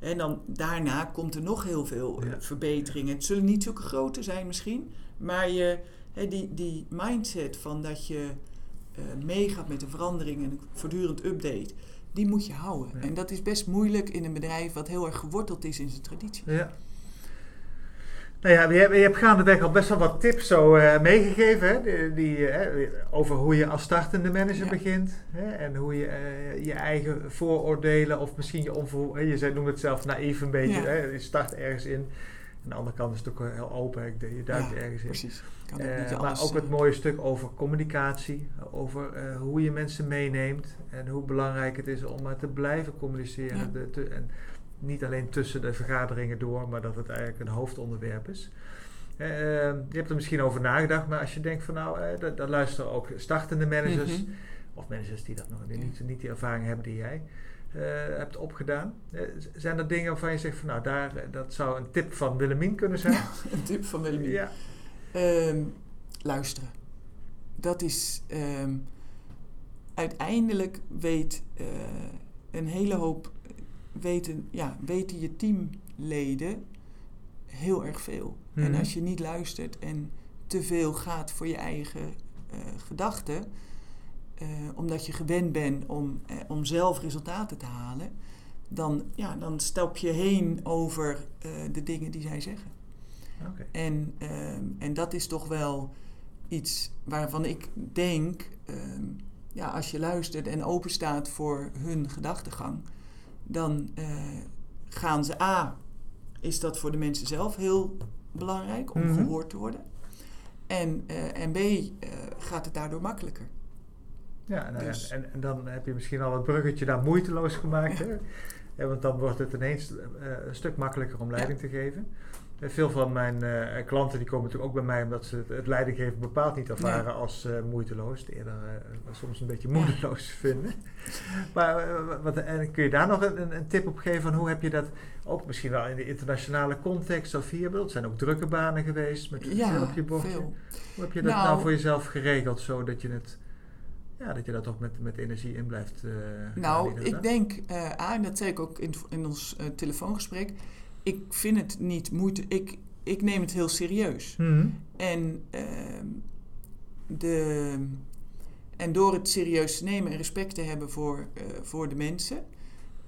en dan, daarna komt er nog heel veel eh, Ja. verbeteringen. Het zullen niet zulke grote zijn misschien. Maar je, hè, die, die mindset van dat je eh, meegaat met de verandering en voortdurend update. Die moet je houden. Ja. En dat is best moeilijk in een bedrijf wat heel erg geworteld is in zijn traditie. ja. Nou ja, je hebt, je hebt gaandeweg al best wel wat tips zo eh, meegegeven. Hè? Die, die, eh, over hoe je als startende manager Ja. begint. Hè? En hoe je eh, je eigen vooroordelen of misschien je onvoor... Je zei, noemt het zelf naïef een beetje. Ja. Hè? Je start ergens in. Aan de andere kant is het ook heel open. Ik Je duikt Ja, ergens in. Precies. Kan ook niet maar ook het mooie stuk over communicatie, over hoe je mensen meeneemt en hoe belangrijk het is om maar te blijven communiceren. De- te- en niet alleen tussen de vergaderingen door, maar dat het eigenlijk een hoofdonderwerp is. Eh, je hebt er misschien over nagedacht, maar als je denkt van nou, eh, daar, daar luisteren ook startende managers mhm. of managers die dat nog Ja. niet, niet die ervaring hebben die jij eh, hebt opgedaan. Eh, zijn er dingen waarvan je zegt van nou, daar, eh, dat zou een tip van Willemien kunnen zijn? Een tip van Willemien. Ja. Ehm, luisteren. Dat is ehm, uiteindelijk weet eh, een hele hoop weten, ja, weten je teamleden heel erg veel. En Mhm. als je niet luistert en te veel gaat voor je eigen eh, gedachten, eh, omdat je gewend bent om, eh, om zelf resultaten te halen, dan, ja, dan stap je heen over de dingen die zij zeggen. En, ehm, en dat is toch wel iets waarvan ik denk, ehm, ja, als je luistert en open staat voor hun gedachtegang, dan eh, gaan ze A, is dat voor de mensen zelf heel belangrijk om Mhm. gehoord te worden. En, eh, en B, eh, gaat het daardoor makkelijker. Ja, nou Dus- en, en dan heb je misschien al het bruggetje daar moeiteloos gemaakt. Hè? Ja, want dan wordt het ineens een stuk makkelijker om leiding te geven. Veel van mijn eh, klanten die komen natuurlijk ook bij mij omdat ze het, het leidinggeven bepaald niet ervaren als eh, moeiteloos. Het Eerder eh, soms een beetje moedeloos vinden. Maar wat, en kun je daar nog een, tip op geven van hoe heb je dat ook misschien wel in de internationale context of hier? Het zijn ook drukke banen geweest met veel op je bordje. veel. Hoe heb je dat nou, Nou- voor jezelf geregeld zodat je het, ja, dat je dat toch met, met energie in blijft? gaan Nou, dag? ik denk, eh A, en dat zei ik ook in, in ons telefoongesprek, ik vind het niet moeite, ik, ik neem het heel serieus. Mhm. En, ehm, de, en door het serieus te nemen en respect te hebben voor, eh, voor de mensen,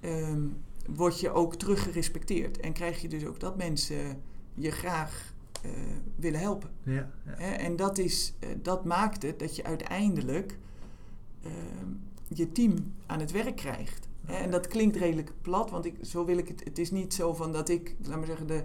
ehm, word je ook terug gerespecteerd. En krijg je dus ook dat mensen je graag eh, willen helpen. Ja, en dat, is, eh, dat maakt het dat je uiteindelijk ehm, je team aan het werk krijgt. En dat klinkt redelijk plat, want ik, zo wil ik het. Het is niet zo van dat ik, laat maar zeggen, de,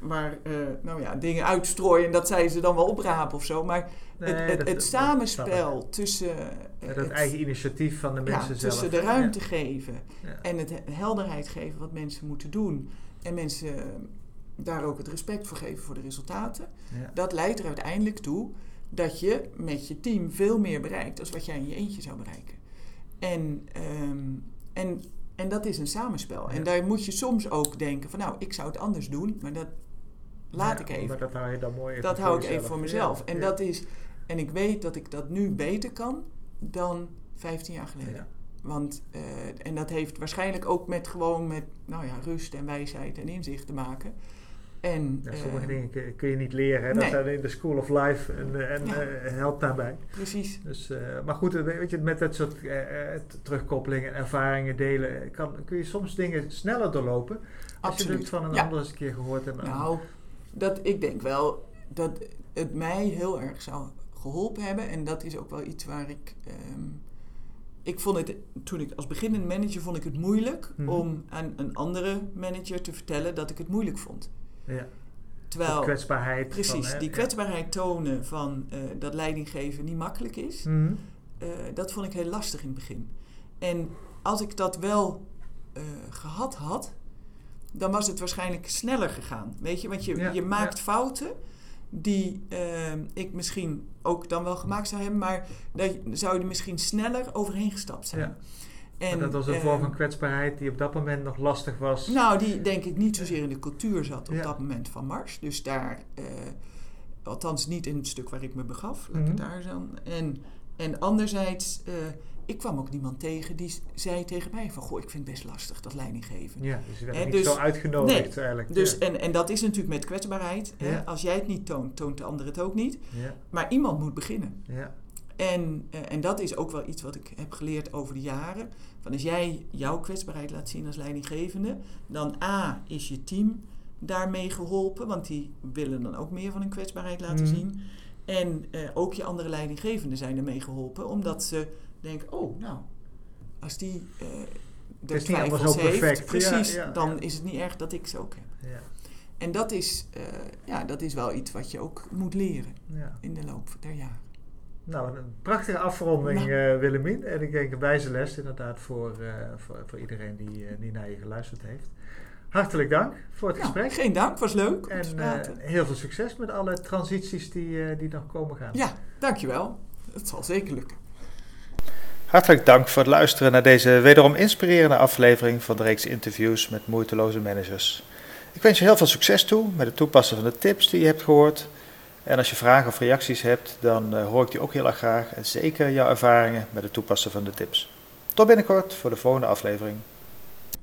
maar, eh, nou ja, dingen uitstrooi en dat zij ze dan wel oprapen of zo. Maar Nee, het, het, dat- het dat- samenspel tussen, eh, Ja, het- eigen initiatief van de ja, mensen zelf. tussen de ruimte geven Ja. en het he- helderheid geven wat mensen moeten doen. En mensen eh, daar ook het respect voor geven voor de resultaten. Ja. Dat leidt er uiteindelijk toe dat je met je team veel meer bereikt dan wat jij in je eentje zou bereiken. En, ehm, en, en dat is een samenspel. Ja. En daar moet je soms ook denken van nou, ik zou het anders doen, maar dat laat Ja, ik even. Maar dat hou je dan mooi even Dat hou ik jezelf. even voor mezelf. En, dat is, en ik weet dat ik dat nu beter kan dan 15 jaar geleden. Want, eh, en dat heeft waarschijnlijk ook met gewoon met nou ja, rust en wijsheid en inzicht te maken. En, Ja, eh, sommige dingen kun, je niet leren. Hè? Dat nee. zijn in de School of Life en, eh, en Ja. eh, helpt daarbij. Precies. Dus, maar goed, weet je, met dat soort terugkoppelingen en ervaringen delen, kan, kun je soms dingen sneller doorlopen. Als je Absoluut. het van een Ja. ander eens een keer gehoord hebt. Nou, dat, ik denk wel dat het mij heel erg zou geholpen hebben. En dat is ook wel iets waar ik. ehm, ik vond het, toen ik als beginnende manager vond ik het moeilijk Mhm. om aan een andere manager te vertellen dat ik het moeilijk vond. Ja. Terwijl, kwetsbaarheid. Precies, van, die kwetsbaarheid tonen van uh, dat leidinggeven niet makkelijk is. Mm -hmm. uh, dat vond ik heel lastig in het begin. En als ik dat wel uh, gehad had, dan was het waarschijnlijk sneller gegaan. Weet je, want je, ja, je maakt ja. fouten die ik misschien ook dan wel gemaakt zou hebben, maar daar zou je misschien sneller overheen gestapt zijn. Ja. En, dat was een vorm van kwetsbaarheid die op dat moment nog lastig was. Nou, die denk ik niet zozeer in de cultuur zat op ja. dat moment van Mars. Dus daar, uh, althans niet in het stuk waar ik me begaf, laat ik het daar zo. En, en anderzijds, uh, ik kwam ook niemand tegen die zei tegen mij van... Goh, ik vind het best lastig, dat leidinggeven. Ja, dus je niet dus, zo uitgenodigd nee, eigenlijk. Dus, en, en dat is natuurlijk met kwetsbaarheid. Ja. Hè? Als jij het niet toont, toont de ander het ook niet. Ja. Maar iemand moet beginnen. Ja. En, uh, en dat is ook wel iets wat ik heb geleerd over de jaren. Van als jij jouw kwetsbaarheid laat zien als leidinggevende, dan A is je team daarmee geholpen, want die willen dan ook meer van hun kwetsbaarheid laten mm. zien. En uh, ook je andere leidinggevenden zijn ermee geholpen, omdat ze denken, oh nou, als die uh, de is allemaal zo perfect. Heeft, precies, ja, ja, dan ja. is het niet erg dat ik ze ook heb. En dat is, uh, ja, dat is wel iets wat je ook moet leren in de loop der jaren. Nou, een prachtige afronding, nou. uh, Willemien. En ik denk een wijze les inderdaad voor, uh, voor, voor, iedereen die, uh, die naar je geluisterd heeft. Hartelijk dank voor het nou, gesprek. Geen dank, was leuk. En heel veel succes met alle transities die, die nog komen gaan. Ja, dankjewel. Het zal zeker lukken. Hartelijk dank voor het luisteren naar deze wederom inspirerende aflevering van de reeks interviews met moeiteloze managers. Ik wens je heel veel succes toe met het toepassen van de tips die je hebt gehoord. En als je vragen of reacties hebt, dan uh, hoor ik die ook heel erg graag. En zeker jouw ervaringen met het toepassen van de tips. Tot binnenkort voor de volgende aflevering.